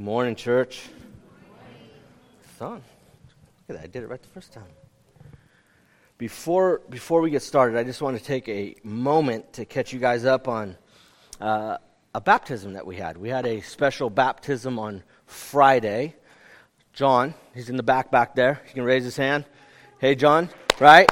Good morning, church. Son, look at that. I did it right the first time. Before, before we get started, I just want to take a moment to catch you guys up on uh, a baptism that we had. We had a special baptism on Friday. John, he's in the back back there. He can raise his hand. Hey, John, right?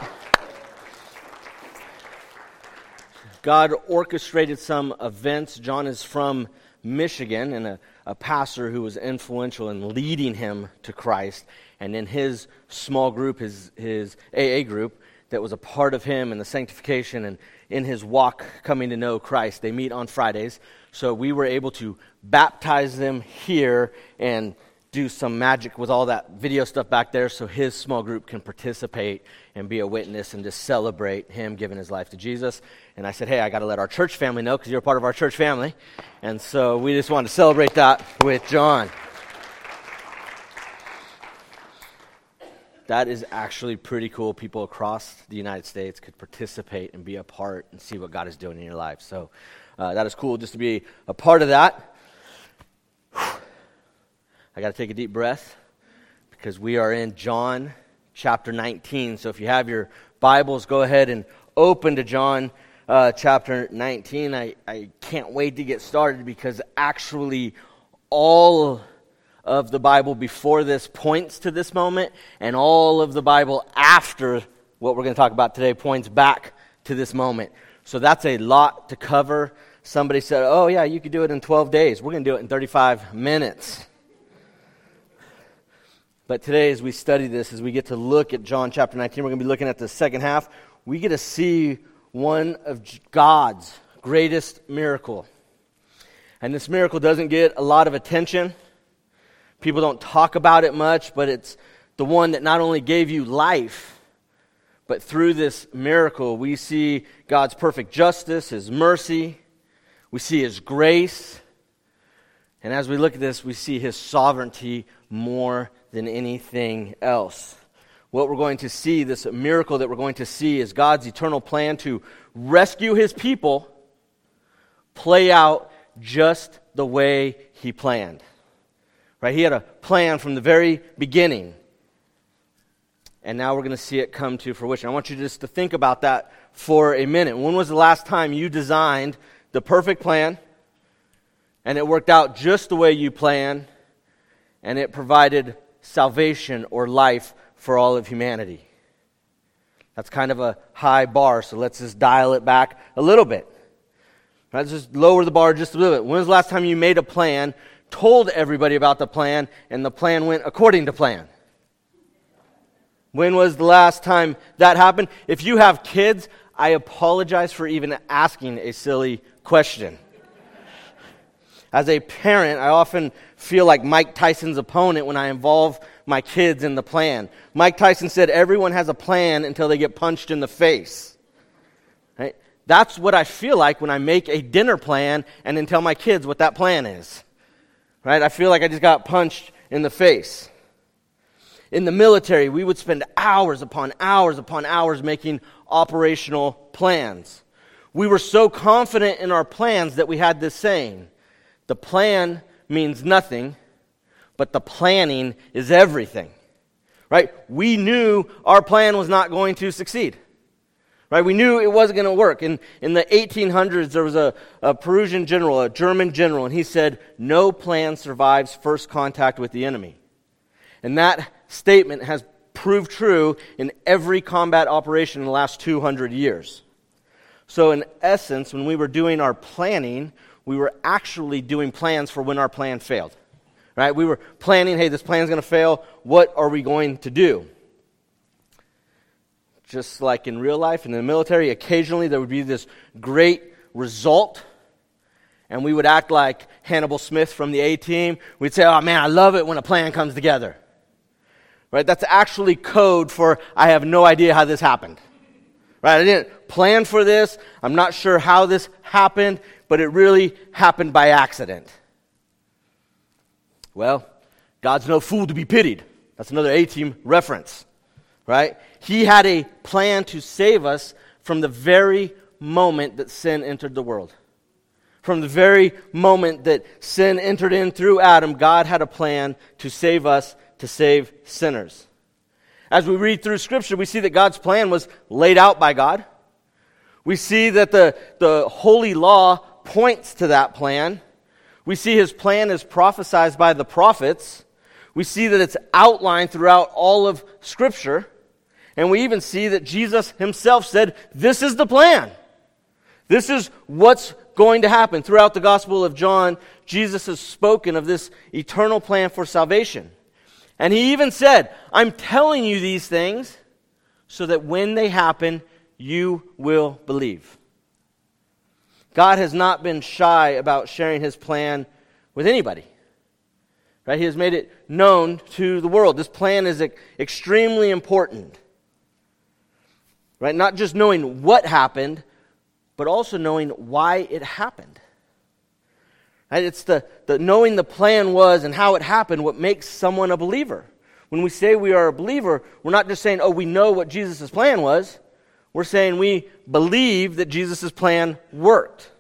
God orchestrated some events. John is from Michigan and a, a pastor who was influential in leading him to Christ. And in his small group, his, his AA group, that was a part of him and the sanctification and in his walk coming to know Christ, they meet on Fridays. So we were able to baptize them here and do some magic with all that video stuff back there so his small group can participate and be a witness and just celebrate him giving his life to Jesus. And I said, hey, I got to let our church family know because you're a part of our church family. And so we just wanted to celebrate that with John. That is actually pretty cool. People across the United States could participate and be a part and see what God is doing in your life. So uh, that is cool just to be a part of that. I got to take a deep breath because we are in John chapter 19. So if you have your Bibles, go ahead and open to John uh, chapter 19. I, I can't wait to get started because actually all of the Bible before this points to this moment, and all of the Bible after what we're going to talk about today points back to this moment. So that's a lot to cover. Somebody said, Oh, yeah, you could do it in 12 days. We're going to do it in 35 minutes. But today, as we study this, as we get to look at John chapter 19, we're going to be looking at the second half. We get to see one of God's greatest miracle. And this miracle doesn't get a lot of attention. People don't talk about it much, but it's the one that not only gave you life, but through this miracle, we see God's perfect justice, His mercy, we see His grace. And as we look at this, we see His sovereignty more than anything else. What we're going to see, this miracle that we're going to see, is God's eternal plan to rescue his people play out just the way he planned. Right? He had a plan from the very beginning. And now we're going to see it come to fruition. I want you just to think about that for a minute. When was the last time you designed the perfect plan and it worked out just the way you planned and it provided salvation or life for all of humanity. That's kind of a high bar, so let's just dial it back a little bit. Let's just lower the bar just a little bit. When was the last time you made a plan, told everybody about the plan, and the plan went according to plan? When was the last time that happened? If you have kids, I apologize for even asking a silly question. As a parent, I often feel like Mike Tyson's opponent when I involve my kids in the plan. Mike Tyson said, Everyone has a plan until they get punched in the face. Right? That's what I feel like when I make a dinner plan and then tell my kids what that plan is. Right? I feel like I just got punched in the face. In the military, we would spend hours upon hours upon hours making operational plans. We were so confident in our plans that we had this saying the plan means nothing, but the planning is everything. Right? We knew our plan was not going to succeed. Right? We knew it wasn't going to work. In, in the 1800s, there was a, a Prussian general, a German general, and he said, No plan survives first contact with the enemy. And that statement has proved true in every combat operation in the last 200 years. So, in essence, when we were doing our planning, we were actually doing plans for when our plan failed. Right? We were planning, hey, this plan's going to fail. What are we going to do? Just like in real life, in the military, occasionally there would be this great result, and we would act like Hannibal Smith from the A team. We'd say, oh man, I love it when a plan comes together. Right? That's actually code for I have no idea how this happened. Right? I didn't plan for this. I'm not sure how this happened but it really happened by accident. Well, God's no fool to be pitied. That's another A team reference, right? He had a plan to save us from the very moment that sin entered the world. From the very moment that sin entered in through Adam, God had a plan to save us, to save sinners. As we read through Scripture, we see that God's plan was laid out by God. We see that the, the holy law points to that plan. We see his plan is prophesied by the prophets. We see that it's outlined throughout all of Scripture. And we even see that Jesus himself said, This is the plan. This is what's going to happen. Throughout the Gospel of John, Jesus has spoken of this eternal plan for salvation. And he even said, I'm telling you these things so that when they happen, you will believe. God has not been shy about sharing his plan with anybody. Right? He has made it known to the world. This plan is extremely important. Right? Not just knowing what happened, but also knowing why it happened. Right? It's the, the knowing the plan was and how it happened what makes someone a believer. When we say we are a believer, we're not just saying, oh, we know what Jesus' plan was. We're saying we believe that Jesus' plan worked.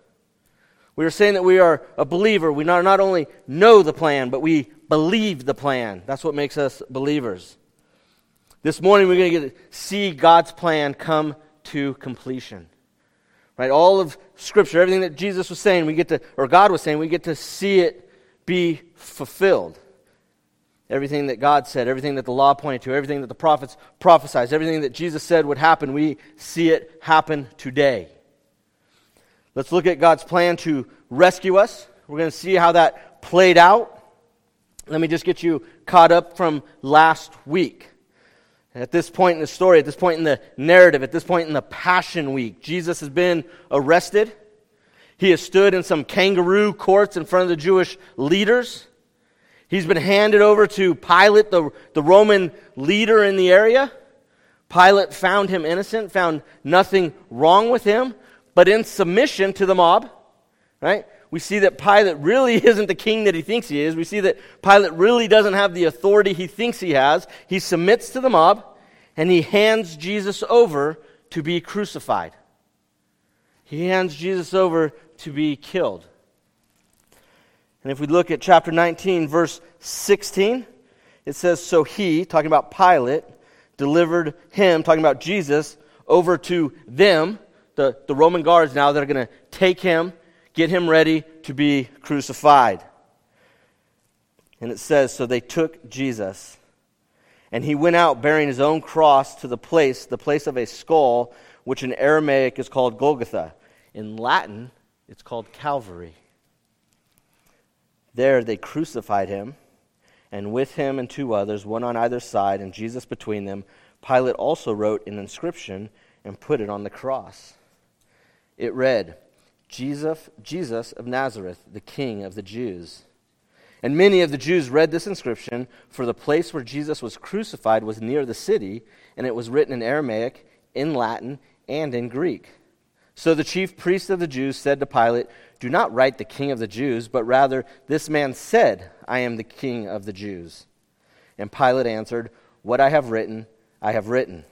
We are saying that we are a believer. We not, not only know the plan, but we believe the plan. That's what makes us believers. This morning, we're going to get to see God's plan come to completion. Right? All of Scripture, everything that Jesus was saying, we get to, or God was saying, we get to see it be fulfilled. Everything that God said, everything that the law pointed to, everything that the prophets prophesied, everything that Jesus said would happen, we see it happen today. Let's look at God's plan to rescue us. We're going to see how that played out. Let me just get you caught up from last week. At this point in the story, at this point in the narrative, at this point in the Passion Week, Jesus has been arrested. He has stood in some kangaroo courts in front of the Jewish leaders. He's been handed over to Pilate, the, the Roman leader in the area. Pilate found him innocent, found nothing wrong with him, but in submission to the mob, right? we see that Pilate really isn't the king that he thinks he is. We see that Pilate really doesn't have the authority he thinks he has. He submits to the mob and he hands Jesus over to be crucified. He hands Jesus over to be killed. And if we look at chapter 19, verse 16, it says, So he, talking about Pilate, delivered him, talking about Jesus, over to them, the, the Roman guards now that are going to take him get him ready to be crucified. And it says, So they took Jesus, and he went out bearing his own cross to the place, the place of a skull, which in Aramaic is called Golgotha. In Latin, it's called Calvary. There they crucified him, and with him and two others, one on either side, and Jesus between them. Pilate also wrote an inscription and put it on the cross. It read, Jesus, Jesus of Nazareth, the King of the Jews. And many of the Jews read this inscription, for the place where Jesus was crucified was near the city, and it was written in Aramaic, in Latin, and in Greek. So the chief priests of the Jews said to Pilate, Do not write the King of the Jews, but rather, this man said, I am the King of the Jews. And Pilate answered, What I have written, I have written.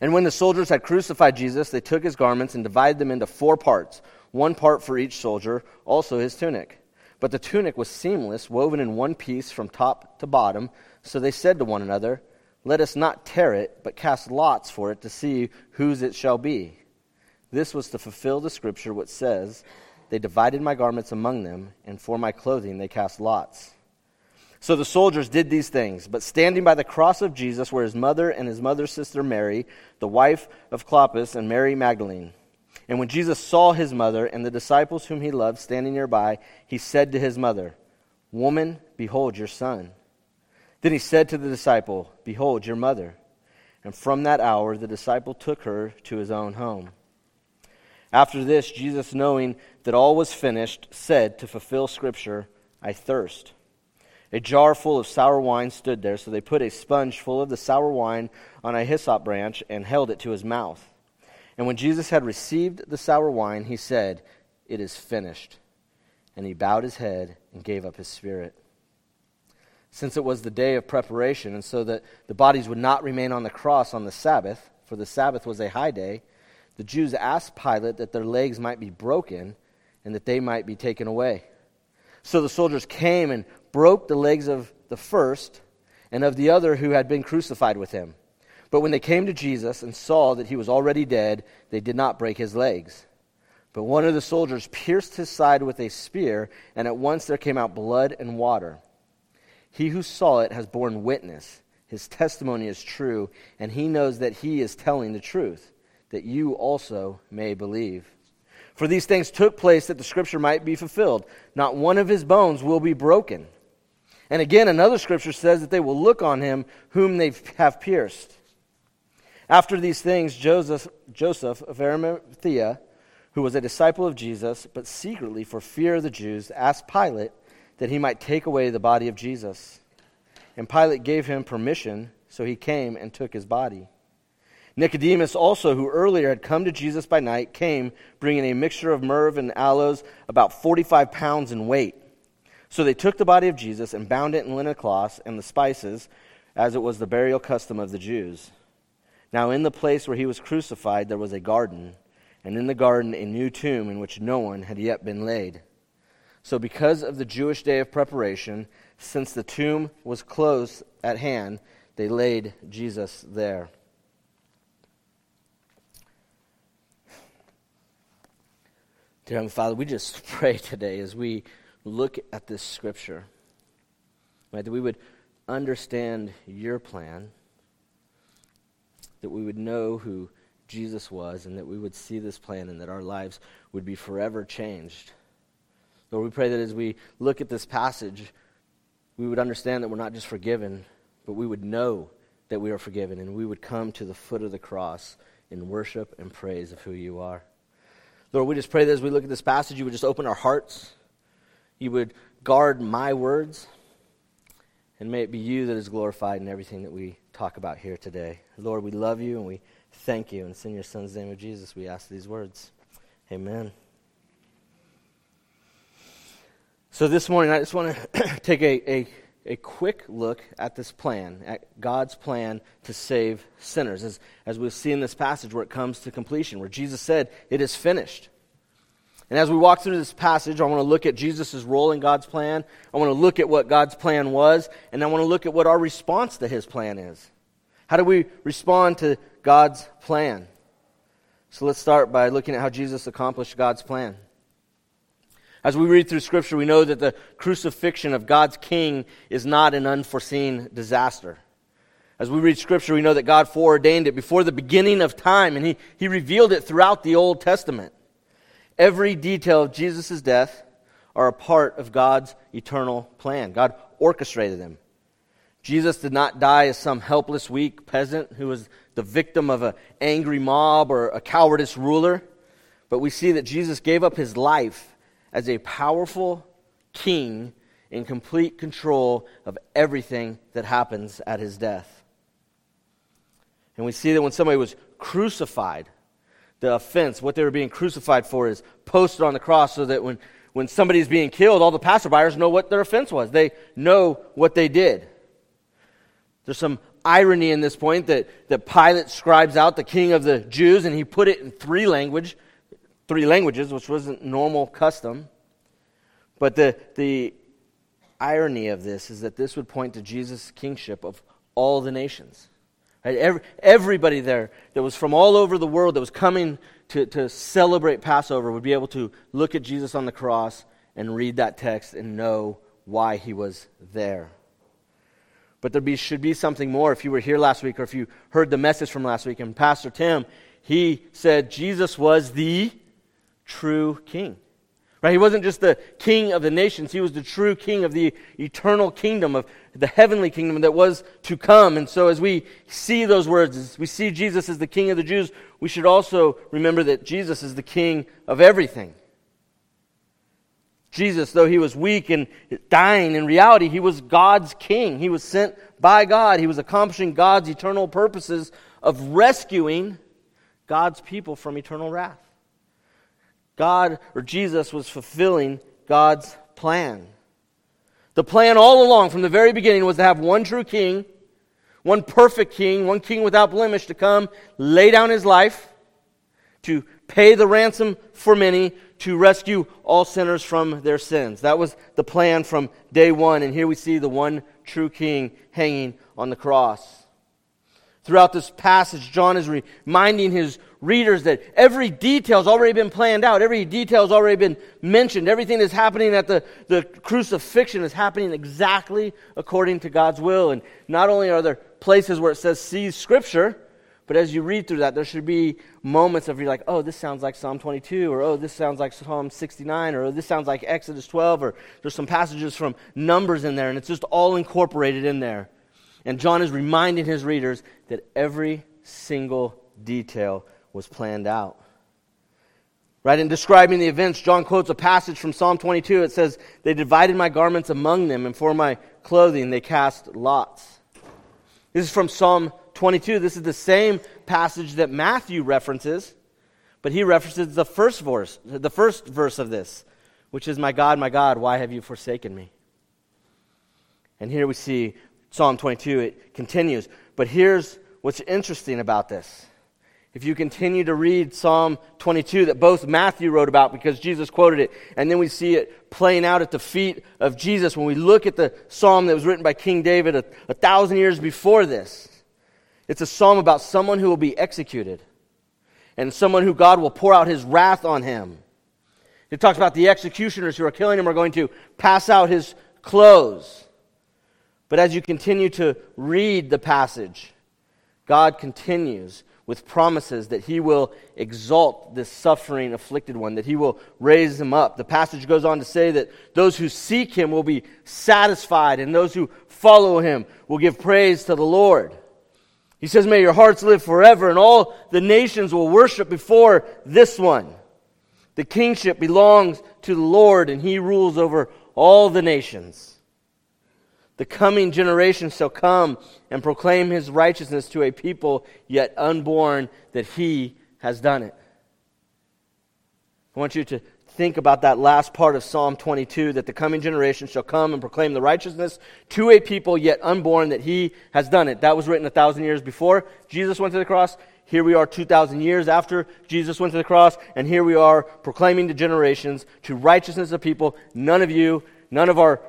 And when the soldiers had crucified Jesus, they took his garments and divided them into four parts, one part for each soldier, also his tunic. But the tunic was seamless, woven in one piece from top to bottom. So they said to one another, Let us not tear it, but cast lots for it to see whose it shall be. This was to fulfill the scripture which says, They divided my garments among them, and for my clothing they cast lots. So the soldiers did these things, but standing by the cross of Jesus were his mother and his mother's sister Mary, the wife of Clopas, and Mary Magdalene. And when Jesus saw his mother and the disciples whom he loved standing nearby, he said to his mother, Woman, behold your son. Then he said to the disciple, Behold your mother. And from that hour the disciple took her to his own home. After this, Jesus, knowing that all was finished, said to fulfill Scripture, I thirst. A jar full of sour wine stood there, so they put a sponge full of the sour wine on a hyssop branch and held it to his mouth. And when Jesus had received the sour wine, he said, It is finished. And he bowed his head and gave up his spirit. Since it was the day of preparation, and so that the bodies would not remain on the cross on the Sabbath, for the Sabbath was a high day, the Jews asked Pilate that their legs might be broken and that they might be taken away. So the soldiers came and broke the legs of the first and of the other who had been crucified with him. But when they came to Jesus and saw that he was already dead, they did not break his legs. But one of the soldiers pierced his side with a spear, and at once there came out blood and water. He who saw it has borne witness. His testimony is true, and he knows that he is telling the truth, that you also may believe. For these things took place that the scripture might be fulfilled. Not one of his bones will be broken. And again, another scripture says that they will look on him whom they have pierced. After these things, Joseph, Joseph of Arimathea, who was a disciple of Jesus, but secretly for fear of the Jews, asked Pilate that he might take away the body of Jesus. And Pilate gave him permission, so he came and took his body. Nicodemus also, who earlier had come to Jesus by night, came bringing a mixture of myrrh and aloes, about 45 pounds in weight. So they took the body of Jesus and bound it in linen cloths and the spices, as it was the burial custom of the Jews. Now, in the place where he was crucified, there was a garden, and in the garden a new tomb in which no one had yet been laid. So, because of the Jewish day of preparation, since the tomb was close at hand, they laid Jesus there. Dear Heavenly Father, we just pray today as we look at this scripture, right, that we would understand your plan that we would know who Jesus was and that we would see this plan and that our lives would be forever changed. Lord, we pray that as we look at this passage, we would understand that we're not just forgiven, but we would know that we are forgiven and we would come to the foot of the cross in worship and praise of who you are. Lord, we just pray that as we look at this passage, you would just open our hearts. You would guard my words. And may it be you that is glorified in everything that we talk about here today. Lord, we love you and we thank you. And it's in your Son's name of Jesus we ask these words. Amen. So this morning, I just want to take a, a, a, quick look at this plan, at God's plan to save sinners, as, as we see in this passage where it comes to completion, where Jesus said, It is finished. And as we walk through this passage, I want to look at Jesus' role in God's plan. I want to look at what God's plan was, and I want to look at what our response to his plan is. How do we respond to God's plan? So let's start by looking at how Jesus accomplished God's plan. As we read through Scripture, we know that the crucifixion of God's King is not an unforeseen disaster. As we read Scripture, we know that God foreordained it before the beginning of time, and He, he revealed it throughout the Old Testament. Every detail of Jesus' death are a part of God's eternal plan. God orchestrated them. Jesus did not die as some helpless, weak peasant who was the victim of an angry mob or a cowardice ruler, but we see that Jesus gave up his life as a powerful king in complete control of everything that happens at his death. And we see that when somebody was crucified, the offense, what they were being crucified for, is posted on the cross so that when, when somebody is being killed, all the passerbyers know what their offense was. They know what they did. There's some irony in this point that, that Pilate scribes out the king of the Jews, and he put it in three language, three languages, which wasn't normal custom. But the, the irony of this is that this would point to Jesus' kingship of all the nations. Right? Every, everybody there that was from all over the world that was coming to, to celebrate Passover would be able to look at Jesus on the cross and read that text and know why he was there. But there be, should be something more. If you were here last week or if you heard the message from last week, and Pastor Tim, he said Jesus was the true king. Right? He wasn't just the king of the nations, he was the true king of the eternal kingdom, of the heavenly kingdom that was to come. And so, as we see those words, as we see Jesus as the king of the Jews, we should also remember that Jesus is the king of everything. Jesus, though he was weak and dying, in reality, he was God's king. He was sent by God. He was accomplishing God's eternal purposes of rescuing God's people from eternal wrath. God or Jesus was fulfilling God's plan. The plan all along from the very beginning was to have one true king, one perfect king, one king without blemish to come, lay down his life, to pay the ransom for many, to rescue all sinners from their sins. That was the plan from day one. And here we see the one true king hanging on the cross. Throughout this passage, John is reminding his readers that every detail has already been planned out. Every detail has already been mentioned. Everything that's happening at the, the crucifixion is happening exactly according to God's will. And not only are there places where it says, see Scripture, but as you read through that, there should be moments of you're like, oh, this sounds like Psalm 22, or oh, this sounds like Psalm 69, or oh, this sounds like Exodus 12, or there's some passages from Numbers in there, and it's just all incorporated in there. And John is reminding his readers that every single detail was planned out. Right? In describing the events, John quotes a passage from Psalm 22. It says, They divided my garments among them, and for my clothing they cast lots. This is from Psalm 22. This is the same passage that Matthew references, but he references the first verse, the first verse of this, which is, My God, my God, why have you forsaken me? And here we see Psalm 22, it continues. But here's what's interesting about this. If you continue to read Psalm 22, that both Matthew wrote about because Jesus quoted it, and then we see it playing out at the feet of Jesus when we look at the psalm that was written by King David a, a thousand years before this. It's a psalm about someone who will be executed and someone who God will pour out his wrath on him. It talks about the executioners who are killing him are going to pass out his clothes. But as you continue to read the passage, God continues with promises that he will exalt this suffering, afflicted one, that he will raise him up. The passage goes on to say that those who seek him will be satisfied, and those who follow him will give praise to the Lord. He says, May your hearts live forever, and all the nations will worship before this one. The kingship belongs to the Lord, and he rules over all the nations. The coming generation shall come and proclaim his righteousness to a people yet unborn that he has done it. I want you to think about that last part of Psalm 22 that the coming generation shall come and proclaim the righteousness to a people yet unborn that he has done it. That was written a thousand years before Jesus went to the cross. Here we are 2,000 years after Jesus went to the cross, and here we are proclaiming to generations to righteousness of people. None of you, none of our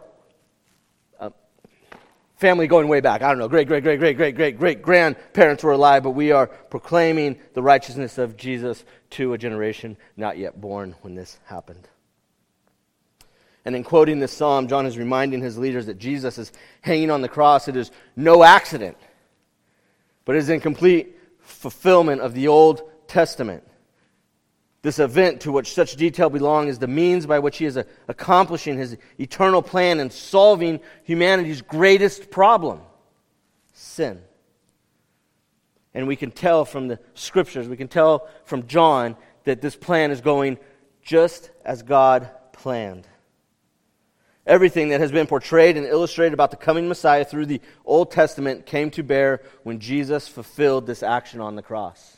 family going way back. I don't know, great, great, great, great, great, great, great grandparents were alive, but we are proclaiming the righteousness of Jesus to a generation not yet born when this happened. And in quoting this psalm, John is reminding his leaders that Jesus is hanging on the cross. It is no accident, but it is in complete fulfillment of the Old Testament. This event to which such detail belong is the means by which he is uh, accomplishing his eternal plan and solving humanity's greatest problem sin. And we can tell from the scriptures, we can tell from John that this plan is going just as God planned. Everything that has been portrayed and illustrated about the coming Messiah through the Old Testament came to bear when Jesus fulfilled this action on the cross.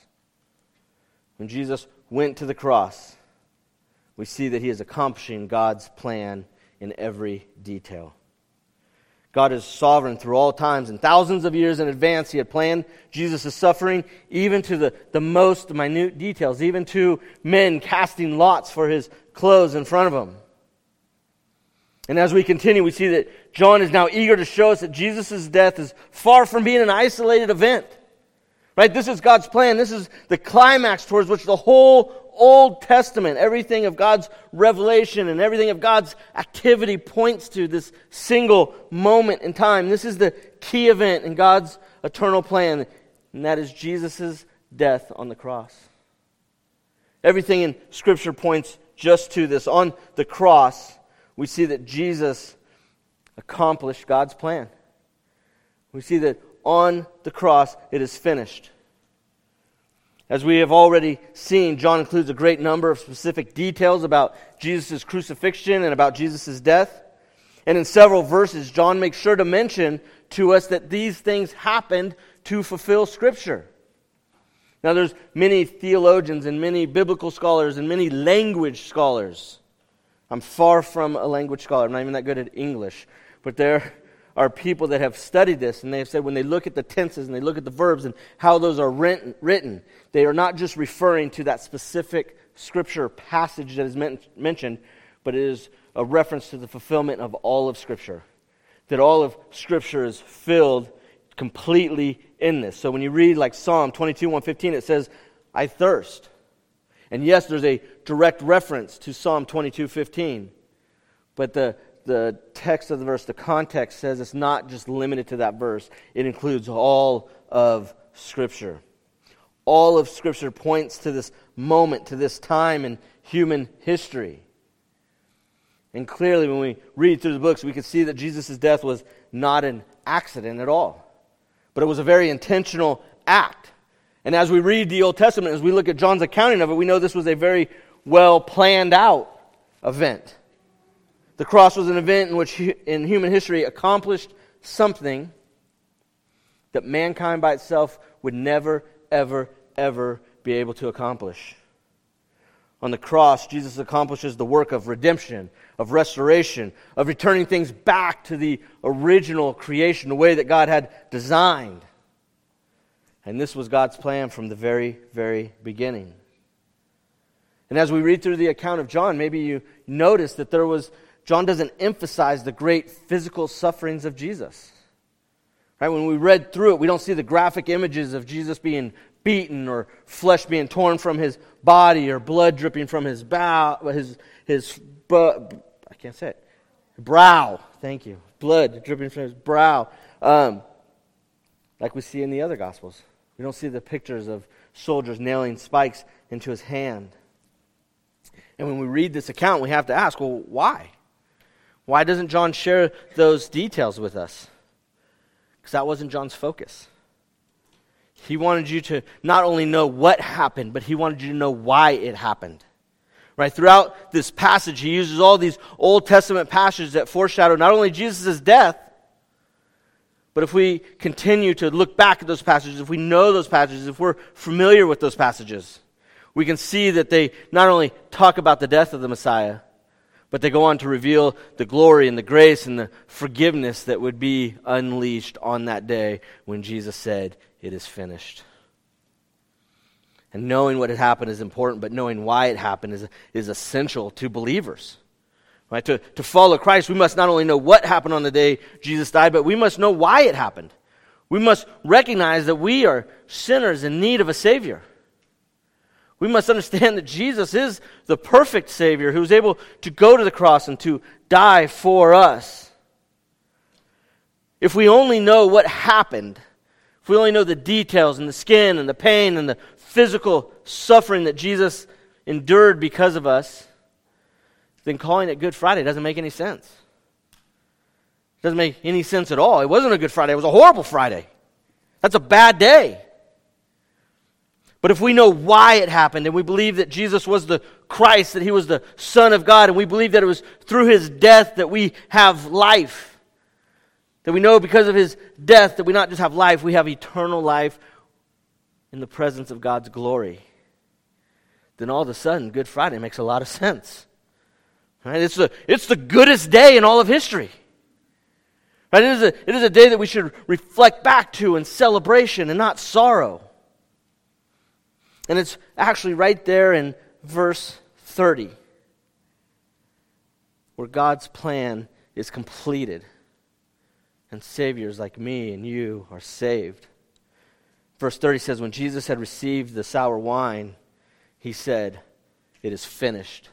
When Jesus went to the cross, we see that he is accomplishing God's plan in every detail. God is sovereign through all times, and thousands of years in advance, He had planned Jesus' suffering, even to the, the most minute details, even to men casting lots for His clothes in front of Him. And as we continue, we see that John is now eager to show us that Jesus' death is far from being an isolated event. Right? This is God's plan. This is the climax towards which the whole Old Testament, everything of God's revelation and everything of God's activity points to this single moment in time. This is the key event in God's eternal plan, and that is Jesus' death on the cross. Everything in Scripture points just to this. On the cross, we see that Jesus accomplished God's plan. We see that on the cross, it is finished. As we have already seen, John includes a great number of specific details about Jesus' crucifixion and about Jesus' death. And in several verses, John makes sure to mention to us that these things happened to fulfill Scripture. Now, there's many theologians and many biblical scholars and many language scholars. I'm far from a language scholar. I'm not even that good at English. But there are people that have studied this, and they have said when they look at the tenses and they look at the verbs and how those are written, they are not just referring to that specific scripture passage that is mentioned, but it is a reference to the fulfillment of all of Scripture. That all of Scripture is filled completely in this. So when you read like Psalm 22, 115, it says, I thirst. And yes, there's a direct reference to Psalm 22, 15. But the, the text of the verse, the context says it's not just limited to that verse, it includes all of Scripture. All of Scripture points to this moment, to this time in human history. And clearly, when we read through the books, we can see that Jesus' death was not an accident at all but it was a very intentional act. And as we read the Old Testament, as we look at John's accounting of it, we know this was a very well planned out event. The cross was an event in which, in human history, accomplished something that mankind by itself would never, ever, ever be able to accomplish. On the cross, Jesus accomplishes the work of redemption, of restoration, of returning things back to the original creation, the way that God had designed. And this was God's plan from the very, very beginning. And as we read through the account of John, maybe you notice that there was, John doesn't emphasize the great physical sufferings of Jesus. Right? When we read through it, we don't see the graphic images of Jesus being beaten or flesh being torn from his body or blood dripping from his bow, his, his bu- I can't say it, brow. Thank you. Blood dripping from his brow. Um, like we see in the other Gospels. We don't see the pictures of soldiers nailing spikes into his hand. And when we read this account, we have to ask well, why? Why doesn't John share those details with us? Because that wasn't John's focus. He wanted you to not only know what happened, but he wanted you to know why it happened. Right? Throughout this passage, he uses all these Old Testament passages that foreshadow not only Jesus' death, but if we continue to look back at those passages, if we know those passages, if we're familiar with those passages, we can see that they not only talk about the death of the Messiah, but they go on to reveal the glory and the grace and the forgiveness that would be unleashed on that day when Jesus said, It is finished. And knowing what had happened is important, but knowing why it happened is, is essential to believers. Right? To, to follow Christ, we must not only know what happened on the day Jesus died, but we must know why it happened. We must recognize that we are sinners in need of a Savior. We must understand that Jesus is the perfect Savior who was able to go to the cross and to die for us. If we only know what happened, if we only know the details and the skin and the pain and the physical suffering that Jesus endured because of us, then calling it Good Friday doesn't make any sense. It doesn't make any sense at all. It wasn't a Good Friday, it was a horrible Friday. That's a bad day. But if we know why it happened and we believe that Jesus was the Christ, that he was the Son of God, and we believe that it was through his death that we have life, that we know because of his death that we not just have life, we have eternal life in the presence of God's glory, then all of a sudden, Good Friday makes a lot of sense. Right? It's, the, it's the goodest day in all of history. Right? It, is a, it is a day that we should reflect back to in celebration and not sorrow. And it's actually right there in verse 30 where God's plan is completed and Saviors like me and you are saved. Verse 30 says, When Jesus had received the sour wine, he said, It is finished.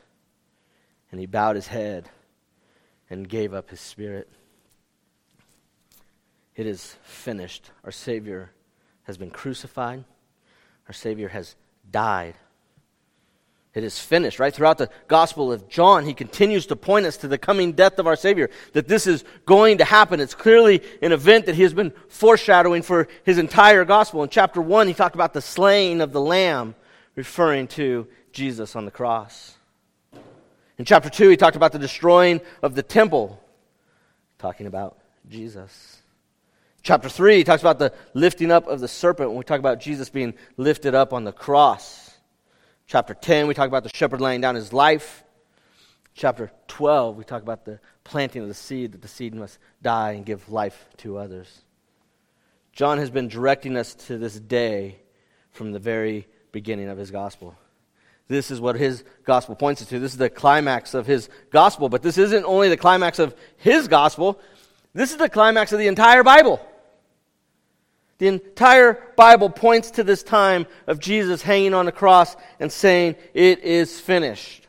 And he bowed his head and gave up his spirit. It is finished. Our Savior has been crucified. Our Savior has died. It is finished, right? Throughout the Gospel of John, he continues to point us to the coming death of our Savior, that this is going to happen. It's clearly an event that he has been foreshadowing for his entire Gospel. In chapter 1, he talked about the slaying of the Lamb, referring to Jesus on the cross. In chapter 2, he talked about the destroying of the temple, talking about Jesus. Chapter 3 he talks about the lifting up of the serpent when we talk about Jesus being lifted up on the cross. Chapter 10, we talk about the shepherd laying down his life. Chapter 12, we talk about the planting of the seed, that the seed must die and give life to others. John has been directing us to this day from the very beginning of his gospel. This is what his gospel points us to. This is the climax of his gospel. But this isn't only the climax of his gospel, this is the climax of the entire Bible. The entire Bible points to this time of Jesus hanging on the cross and saying, It is finished.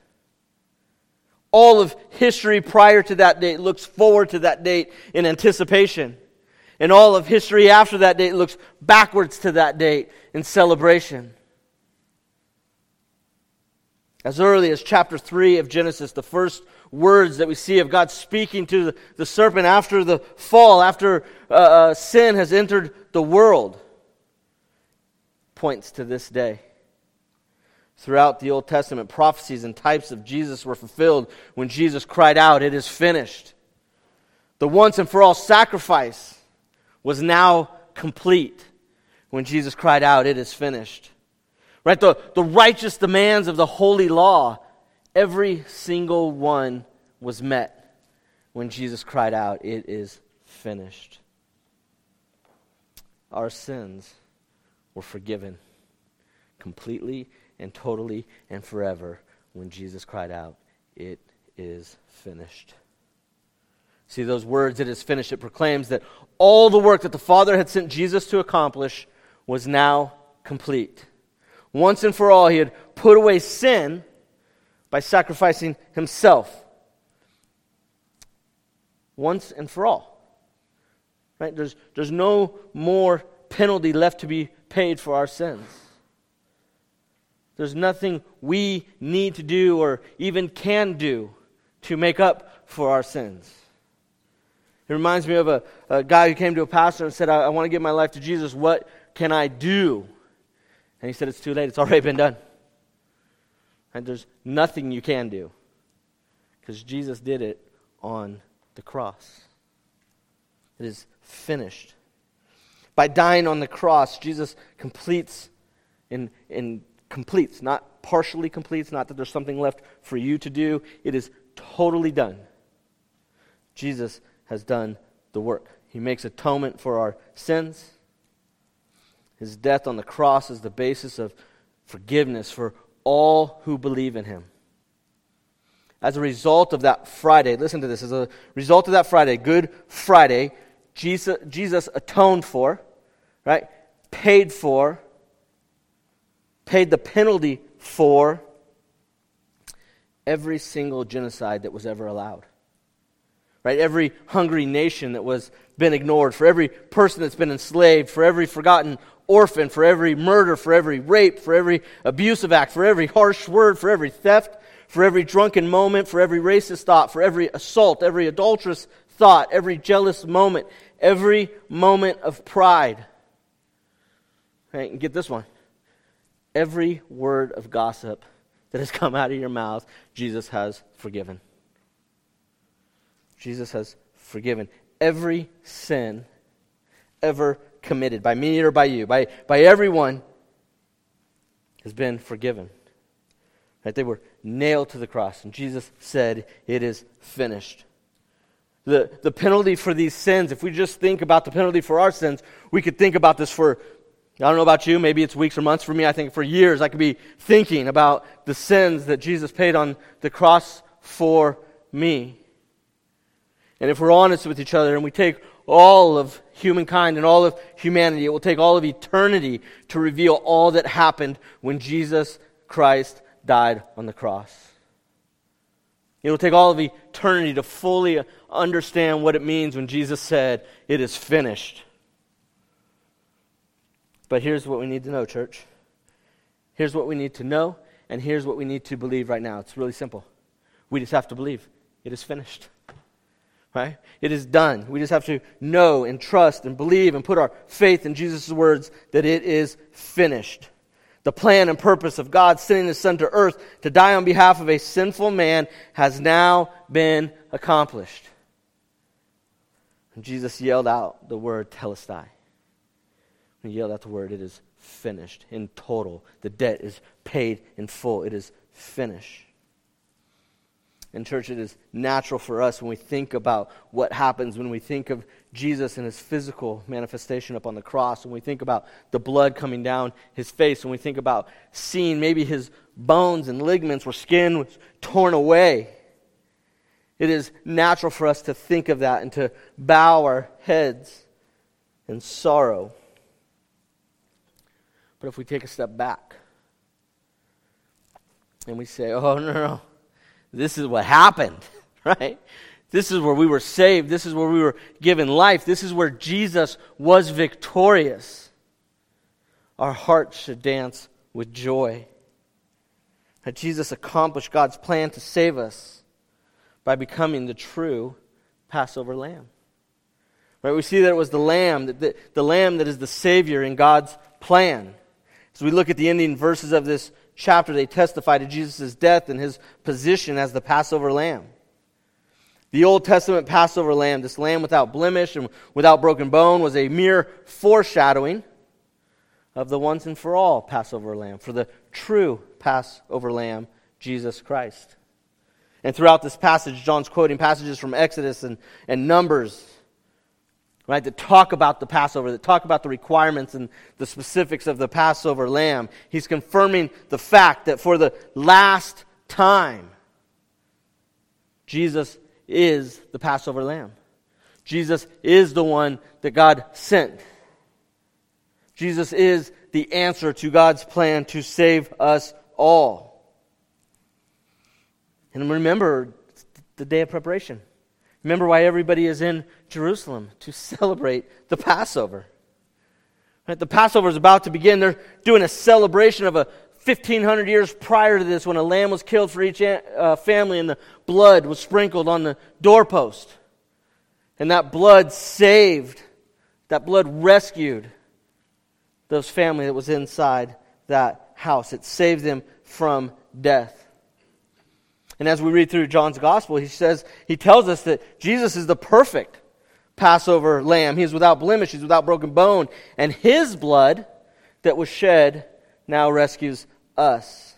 All of history prior to that date looks forward to that date in anticipation. And all of history after that date looks backwards to that date in celebration. As early as chapter 3 of Genesis, the first words that we see of God speaking to the, serpent after the fall, after uh, uh, sin has entered the world, points to this day. Throughout the Old Testament, prophecies and types of Jesus were fulfilled when Jesus cried out, It is finished. The once and for all sacrifice was now complete when Jesus cried out, It is finished. Right? The, the righteous demands of the holy law, every single one was met when Jesus cried out, It is finished. Our sins were forgiven completely and totally and forever when Jesus cried out, It is finished. See, those words, it is finished, it proclaims that all the work that the Father had sent Jesus to accomplish was now complete. Once and for all, he had put away sin by sacrificing himself. Once and for all. Right? There's, there's no more penalty left to be paid for our sins. There's nothing we need to do or even can do to make up for our sins. It reminds me of a, a guy who came to a pastor and said, I, I want to give my life to Jesus. What can I do? And he said, It's too late. It's already been done. And there's nothing you can do because Jesus did it on the cross. It is finished. By dying on the cross, Jesus completes in, in completes, not partially completes, not that there's something left for you to do. It is totally done. Jesus has done the work. He makes atonement for our sins. His death on the cross is the basis of forgiveness for all who believe in him. As a result of that Friday, listen to this. As a result of that Friday, Good Friday, Jesus, Jesus atoned for, right? Paid for, paid the penalty for every single genocide that was ever allowed. Right? Every hungry nation that was been ignored, for every person that's been enslaved, for every forgotten orphan, for every murder, for every rape, for every abusive act, for every harsh word, for every theft, for every drunken moment, for every racist thought, for every assault, every adulterous thought, every jealous moment, every moment of pride. Right, and get this one. Every word of gossip that has come out of your mouth, Jesus has forgiven. Jesus has forgiven every sin ever committed by me or by you, by, by everyone, has been forgiven. Right? They were nailed to the cross, and Jesus said, It is finished. The, the penalty for these sins, if we just think about the penalty for our sins, we could think about this for, I don't know about you, maybe it's weeks or months. For me, I think for years, I could be thinking about the sins that Jesus paid on the cross for me. And if we're honest with each other and we take all of humankind and all of humanity. It will take all of eternity to reveal all that happened when Jesus Christ died on the cross. It will take all of eternity to fully understand what it means when Jesus said, It is finished. But here's what we need to know, church. Here's what we need to know, and here's what we need to believe right now. It's really simple. We just have to believe it is finished. Right? It is done. We just have to know and trust and believe and put our faith in Jesus' words that it is finished. The plan and purpose of God sending his son to earth to die on behalf of a sinful man has now been accomplished. And Jesus yelled out the word telestai. He yelled out the word, it is finished in total. The debt is paid in full. It is finished. In church, it is natural for us when we think about what happens, when we think of Jesus and his physical manifestation up on the cross, when we think about the blood coming down his face, when we think about seeing maybe his bones and ligaments where skin was torn away. It is natural for us to think of that and to bow our heads in sorrow. But if we take a step back and we say, oh, no, no, this is what happened, right? This is where we were saved. This is where we were given life. This is where Jesus was victorious. Our hearts should dance with joy that Jesus accomplished God's plan to save us by becoming the true Passover lamb. Right? We see that it was the lamb, the, the lamb that is the Savior in God's plan. As we look at the ending verses of this chapter, they testify to Jesus' death and his position as the Passover lamb. The Old Testament Passover lamb, this lamb without blemish and without broken bone, was a mere foreshadowing of the once and for all Passover lamb, for the true Passover lamb, Jesus Christ. And throughout this passage, John's quoting passages from Exodus and, and Numbers right, that talk about the Passover, that talk about the requirements and the specifics of the Passover lamb. He's confirming the fact that for the last time, Jesus is the Passover lamb. Jesus is the one that God sent. Jesus is the answer to God's plan to save us all. And remember the day of preparation. Remember why everybody is in Jerusalem to celebrate the Passover. Right? The Passover is about to begin. They're doing a celebration of a 1500 years prior to this when a lamb was killed for each uh, family and the blood was sprinkled on the doorpost. And that blood saved, that blood rescued those family that was inside that house. It saved them from death. And as we read through John's gospel, he says, he tells us that Jesus is the perfect Passover lamb. He is without blemish, he's without broken bone. And his blood that was shed now rescues us.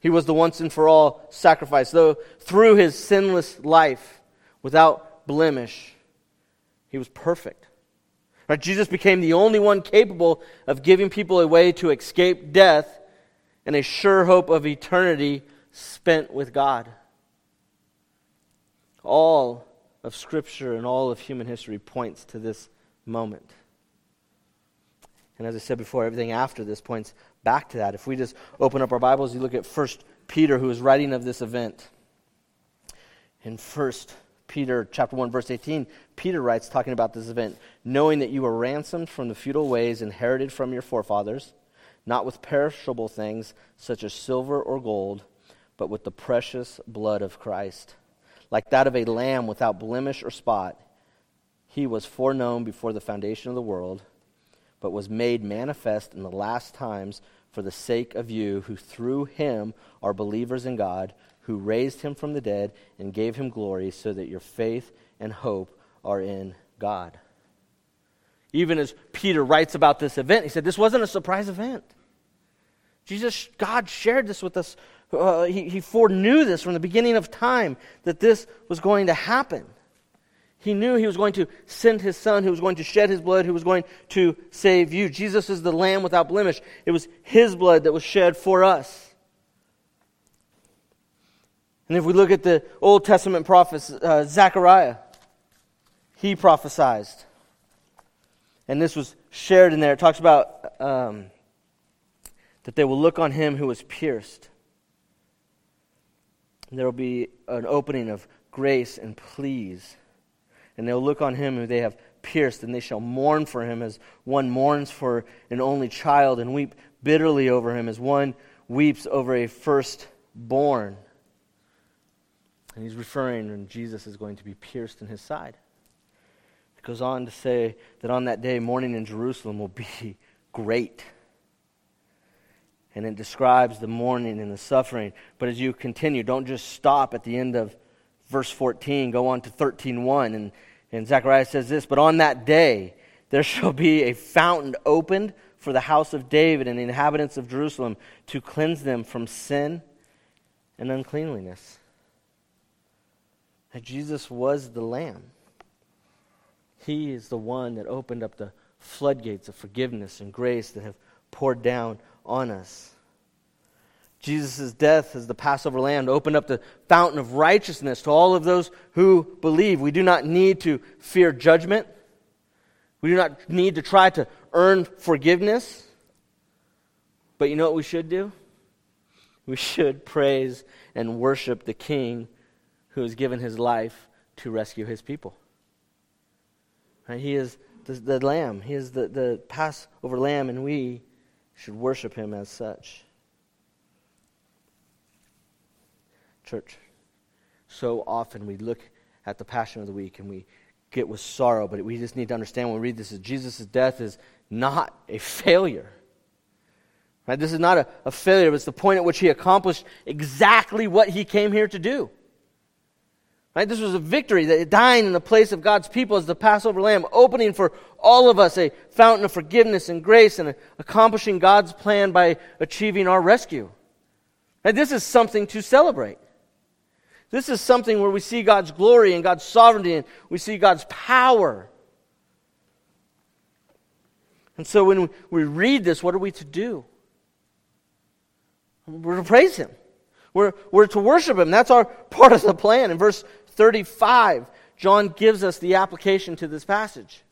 He was the once and for all sacrifice. Though through his sinless life, without blemish, he was perfect. Right? Jesus became the only one capable of giving people a way to escape death and a sure hope of eternity spent with God. All of Scripture and all of human history points to this moment. And as I said before, everything after this points back to that. If we just open up our Bibles, you look at 1 Peter, who is writing of this event. In 1 Peter chapter 1, verse 18, Peter writes, talking about this event, knowing that you were ransomed from the futile ways inherited from your forefathers, not with perishable things such as silver or gold but with the precious blood of Christ. Like that of a lamb without blemish or spot, he was foreknown before the foundation of the world, but was made manifest in the last times for the sake of you, who through him are believers in God, who raised him from the dead and gave him glory, so that your faith and hope are in God. Even as Peter writes about this event, he said this wasn't a surprise event. Jesus, God shared this with us uh, he, he foreknew this from the beginning of time that this was going to happen. He knew he was going to send his son, who was going to shed his blood, who was going to save you. Jesus is the lamb without blemish. It was his blood that was shed for us. And if we look at the Old Testament prophets, uh, Zechariah, he prophesied. And this was shared in there. It talks about um, that they will look on him who was pierced there will be an opening of grace and pleas. And they'll look on him who they have pierced, and they shall mourn for him as one mourns for an only child, and weep bitterly over him as one weeps over a firstborn. And he's referring, and Jesus is going to be pierced in his side. It goes on to say that on that day, mourning in Jerusalem will be great and it describes the mourning and the suffering. But as you continue, don't just stop at the end of verse 14. Go on to 13.1. And, and Zechariah says this, But on that day there shall be a fountain opened for the house of David and the inhabitants of Jerusalem to cleanse them from sin and uncleanliness. Jesus was the Lamb. He is the one that opened up the floodgates of forgiveness and grace that have poured down on us. Jesus' death as the Passover lamb opened up the fountain of righteousness to all of those who believe. We do not need to fear judgment. We do not need to try to earn forgiveness. But you know what we should do? We should praise and worship the King who has given his life to rescue his people. Right? He is the, the lamb, he is the, the Passover lamb, and we should worship him as such. Church, so often we look at the Passion of the Week and we get with sorrow, but we just need to understand when we read this that Jesus' death is not a failure. Right? This is not a, a failure, it's the point at which he accomplished exactly what he came here to do. Right? This was a victory, that dying in the place of God's people as the Passover lamb, opening for all of us a fountain of forgiveness and grace and accomplishing God's plan by achieving our rescue. Right? This is something to celebrate. This is something where we see God's glory and God's sovereignty and we see God's power. And so when we read this, what are we to do? We're to praise Him. We're, we're to worship Him. That's our part of the plan. In verse 35, John gives us the application to this passage.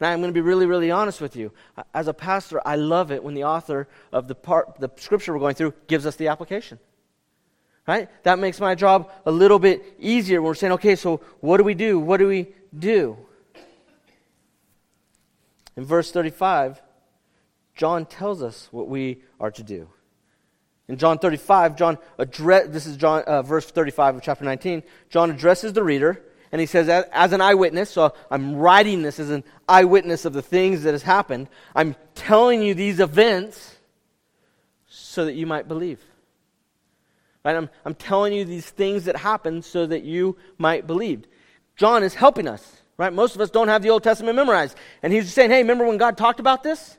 Now, I'm going to be really, really honest with you. As a pastor, I love it when the author of the part, the scripture we're going through, gives us the application. Right? That makes my job a little bit easier when we're saying, okay, so what do we do? What do we do? In verse 35, John tells us what we are to do. In John 35, John address, this is John, uh, verse 35 of chapter 19. John addresses the reader, and he says, as an eyewitness, so I'm writing this as an eyewitness of the things that has happened. I'm telling you these events so that you might believe. Right? I'm, I'm telling you these things that happened so that you might believe. John is helping us, right? Most of us don't have the Old Testament memorized. And he's just saying, hey, remember when God talked about this?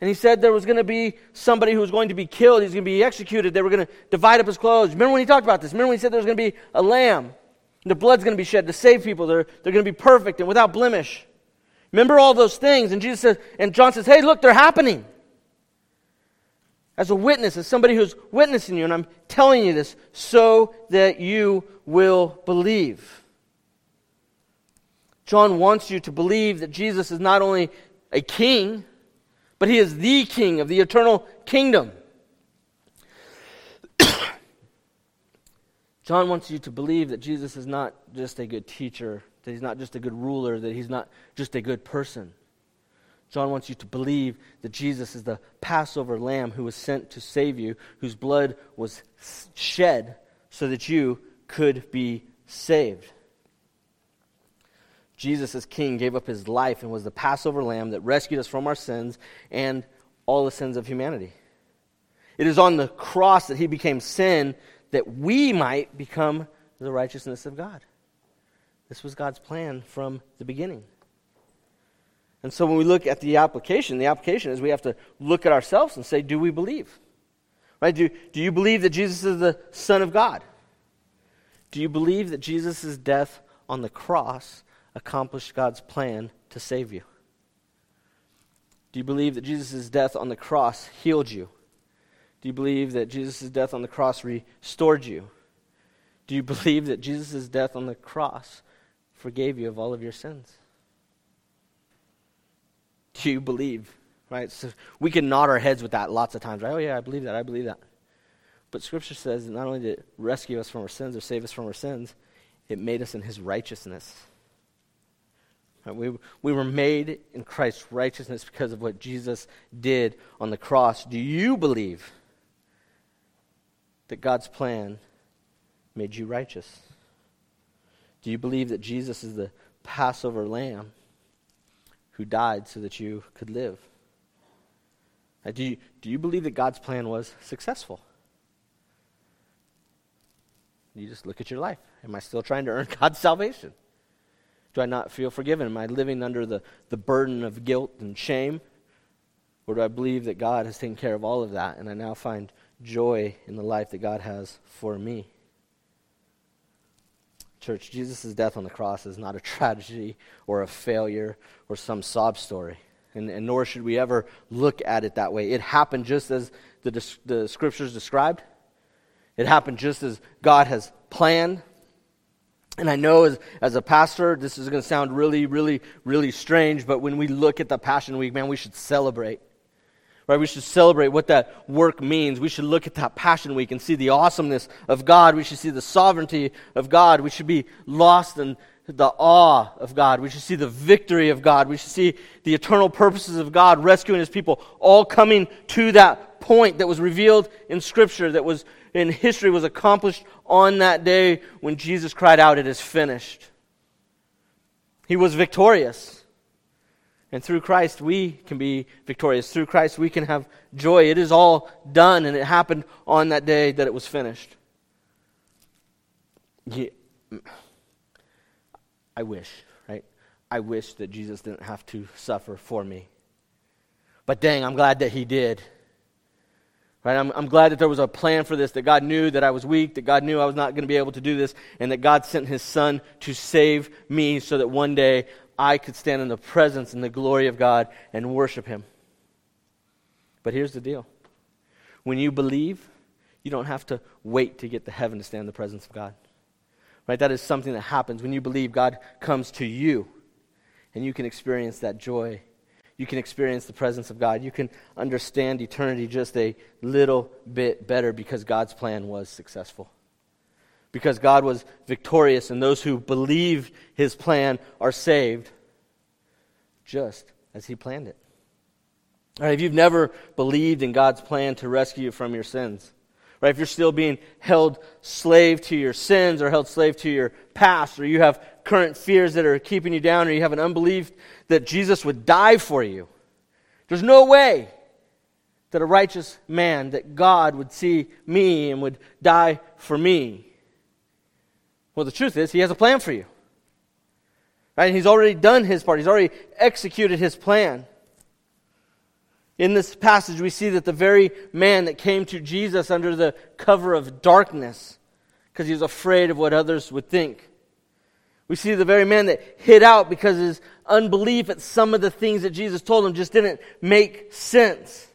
And he said there was going to be somebody who was going to be killed. He's going to be executed. They were going to divide up his clothes. Remember when he talked about this? Remember when he said there was going to be a lamb? The blood's going to be shed to save people. They're, they're going to be perfect and without blemish. Remember all those things. And Jesus says, and John says, hey, look, they're happening. As a witness, as somebody who's witnessing you, and I'm telling you this so that you will believe. John wants you to believe that Jesus is not only a king, but he is the king of the eternal kingdom. John wants you to believe that Jesus is not just a good teacher, that he's not just a good ruler, that he's not just a good person. John wants you to believe that Jesus is the Passover lamb who was sent to save you, whose blood was shed so that you could be saved. Jesus, as King, gave up his life and was the Passover lamb that rescued us from our sins and all the sins of humanity. It is on the cross that he became sin that we might become the righteousness of God. This was God's plan from the beginning. And so when we look at the application, the application is we have to look at ourselves and say, do we believe? Right? Do, do you believe that Jesus is the Son of God? Do you believe that Jesus' death on the cross accomplished God's plan to save you? Do you believe that Jesus' death on the cross healed you? Do you believe that Jesus' death on the cross restored you? Do you believe that Jesus' death on the cross forgave you of all of your sins? Do you believe? Right? So we can nod our heads with that lots of times, right? Oh, yeah, I believe that. I believe that. But Scripture says that not only did it rescue us from our sins or save us from our sins, it made us in His righteousness. We, we were made in Christ's righteousness because of what Jesus did on the cross. Do you believe that God's plan made you righteous? Do you believe that Jesus is the Passover lamb who died so that you could live? Do you, do you believe that God's plan was successful? You just look at your life. Am I still trying to earn God's salvation? Do I not feel forgiven? Am I living under the, the burden of guilt and shame? Or do I believe that God has taken care of all of that and I now find joy in the life that God has for me? Church, Jesus' death on the cross is not a tragedy or a failure or some sob story. And, and nor should we ever look at it that way. It happened just as the, the scriptures described, it happened just as God has planned. And I know as, as a pastor, this is going to sound really, really, really strange, but when we look at the Passion Week, man, we should celebrate. Right? We should celebrate what that work means. We should look at that Passion Week and see the awesomeness of God. We should see the sovereignty of God. We should be lost in the awe of God. We should see the victory of God. We should see the eternal purposes of God rescuing his people, all coming to that point that was revealed in Scripture, that was in history, was accomplished on that day when Jesus cried out, It is finished. He was victorious. And through Christ, we can be victorious. Through Christ, we can have joy. It is all done, and it happened on that day that it was finished. Yeah. I wish, right? I wish that Jesus didn't have to suffer for me. But dang, I'm glad that he did. Right? I'm, I'm glad that there was a plan for this, that God knew that I was weak, that God knew I was not going to be able to do this, and that God sent his son to save me so that one day I could stand in the presence and the glory of God and worship him. But here's the deal when you believe, you don't have to wait to get to heaven to stand in the presence of God. Right? That is something that happens. When you believe, God comes to you, and you can experience that joy you can experience the presence of God. You can understand eternity just a little bit better because God's plan was successful. Because God was victorious, and those who believe his plan are saved just as he planned it. All right, if you've never believed in God's plan to rescue you from your sins, right, if you're still being held slave to your sins or held slave to your past, or you have current fears that are keeping you down, or you have an unbelief that Jesus would die for you. There's no way that a righteous man, that God would see me and would die for me. Well, the truth is, He has a plan for you. Right? He's already done His part, He's already executed His plan. In this passage, we see that the very man that came to Jesus under the cover of darkness, because he was afraid of what others would think, we see the very man that hid out because his unbelief at some of the things that Jesus told him just didn't make sense.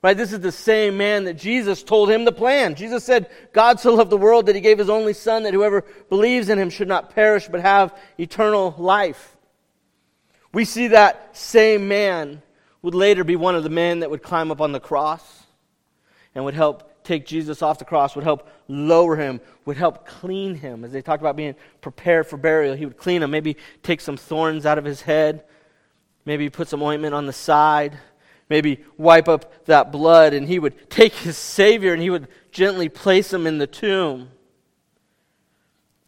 Right? This is the same man that Jesus told him the plan. Jesus said, God so loved the world that he gave his only son that whoever believes in him should not perish but have eternal life. We see that same man would later be one of the men that would climb up on the cross and would help take Jesus off the cross, would help lower him, would help clean him. As they talked about being prepared for burial, he would clean him, maybe take some thorns out of his head, maybe put some ointment on the side, maybe wipe up that blood, and he would take his Savior and he would gently place him in the tomb.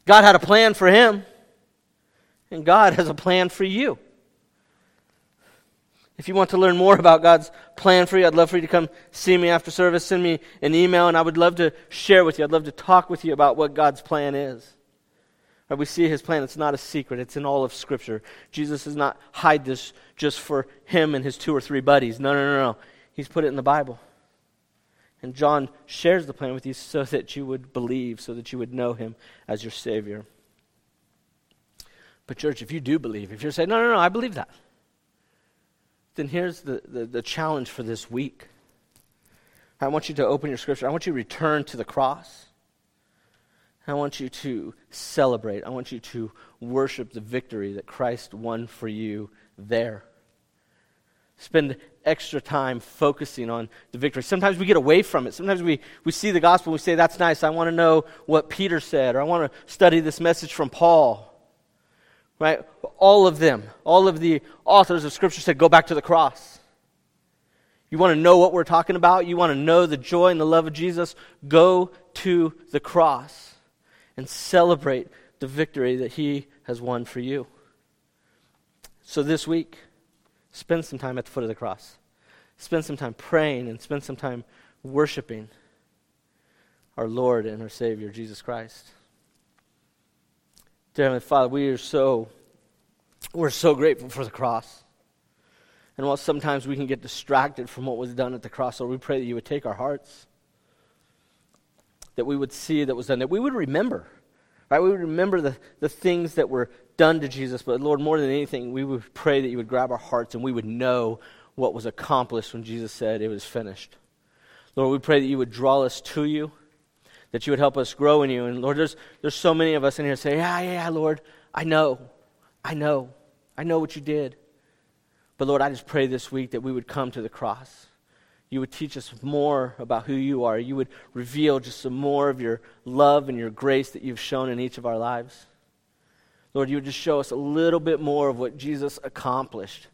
God had a plan for him, and God has a plan for you. If you want to learn more about God's plan for you, I'd love for you to come see me after service. Send me an email, and I would love to share with you. I'd love to talk with you about what God's plan is. Right, we see his plan. It's not a secret, it's in all of Scripture. Jesus does not hide this just for him and his two or three buddies. No, no, no, no. He's put it in the Bible. And John shares the plan with you so that you would believe, so that you would know him as your Savior. But, church, if you do believe, if you're saying, no, no, no, I believe that then here's the, the, the, challenge for this week. I want you to open your scripture. I want you to return to the cross. I want you to celebrate. I want you to worship the victory that Christ won for you there. Spend extra time focusing on the victory. Sometimes we get away from it. Sometimes we, we see the gospel and we say, That's nice. I want to know what Peter said, or I want to study this message from Paul. Right? All of them, all of the authors of Scripture said, go back to the cross. You want to know what we're talking about? You want to know the joy and the love of Jesus? Go to the cross and celebrate the victory that He has won for you. So this week, spend some time at the foot of the cross. Spend some time praying and spend some time worshiping our Lord and our Savior, Jesus Christ. Dear Heavenly Father, we are so we're so grateful for the cross. And while sometimes we can get distracted from what was done at the cross, Lord, we pray that you would take our hearts, that we would see that was done, that we would remember. Right? We would remember the, the things that were done to Jesus, but Lord, more than anything, we would pray that you would grab our hearts and we would know what was accomplished when Jesus said it was finished. Lord, we pray that you would draw us to you, that you would help us grow in you. And Lord, there's, there's so many of us in here say, Yeah, yeah, Lord, I know. I know. I know what you did. But Lord, I just pray this week that we would come to the cross. You would teach us more about who you are. You would reveal just some more of your love and your grace that you've shown in each of our lives. Lord, you would just show us a little bit more of what Jesus accomplished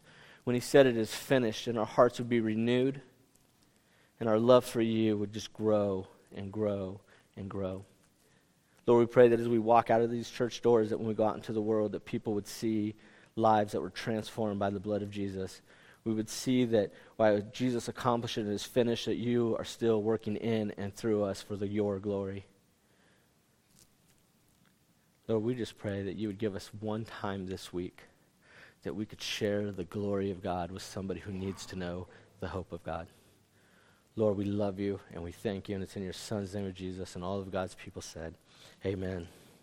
when he said it is finished, and our hearts would be renewed, and our love for you would just grow and grow and grow. Lord, we pray that as we walk out of these church doors, that when we go out into the world, that people would see lives that were transformed by the blood of Jesus. We would see that while Jesus accomplished it and is finished, that you are still working in and through us for the, your glory. Lord, we just pray that you would give us one time this week that we could share the glory of God with somebody who needs to know the hope of God. Lord, we love you and we thank you, and it's in your Son's name of Jesus, and all of God's people said, Amen.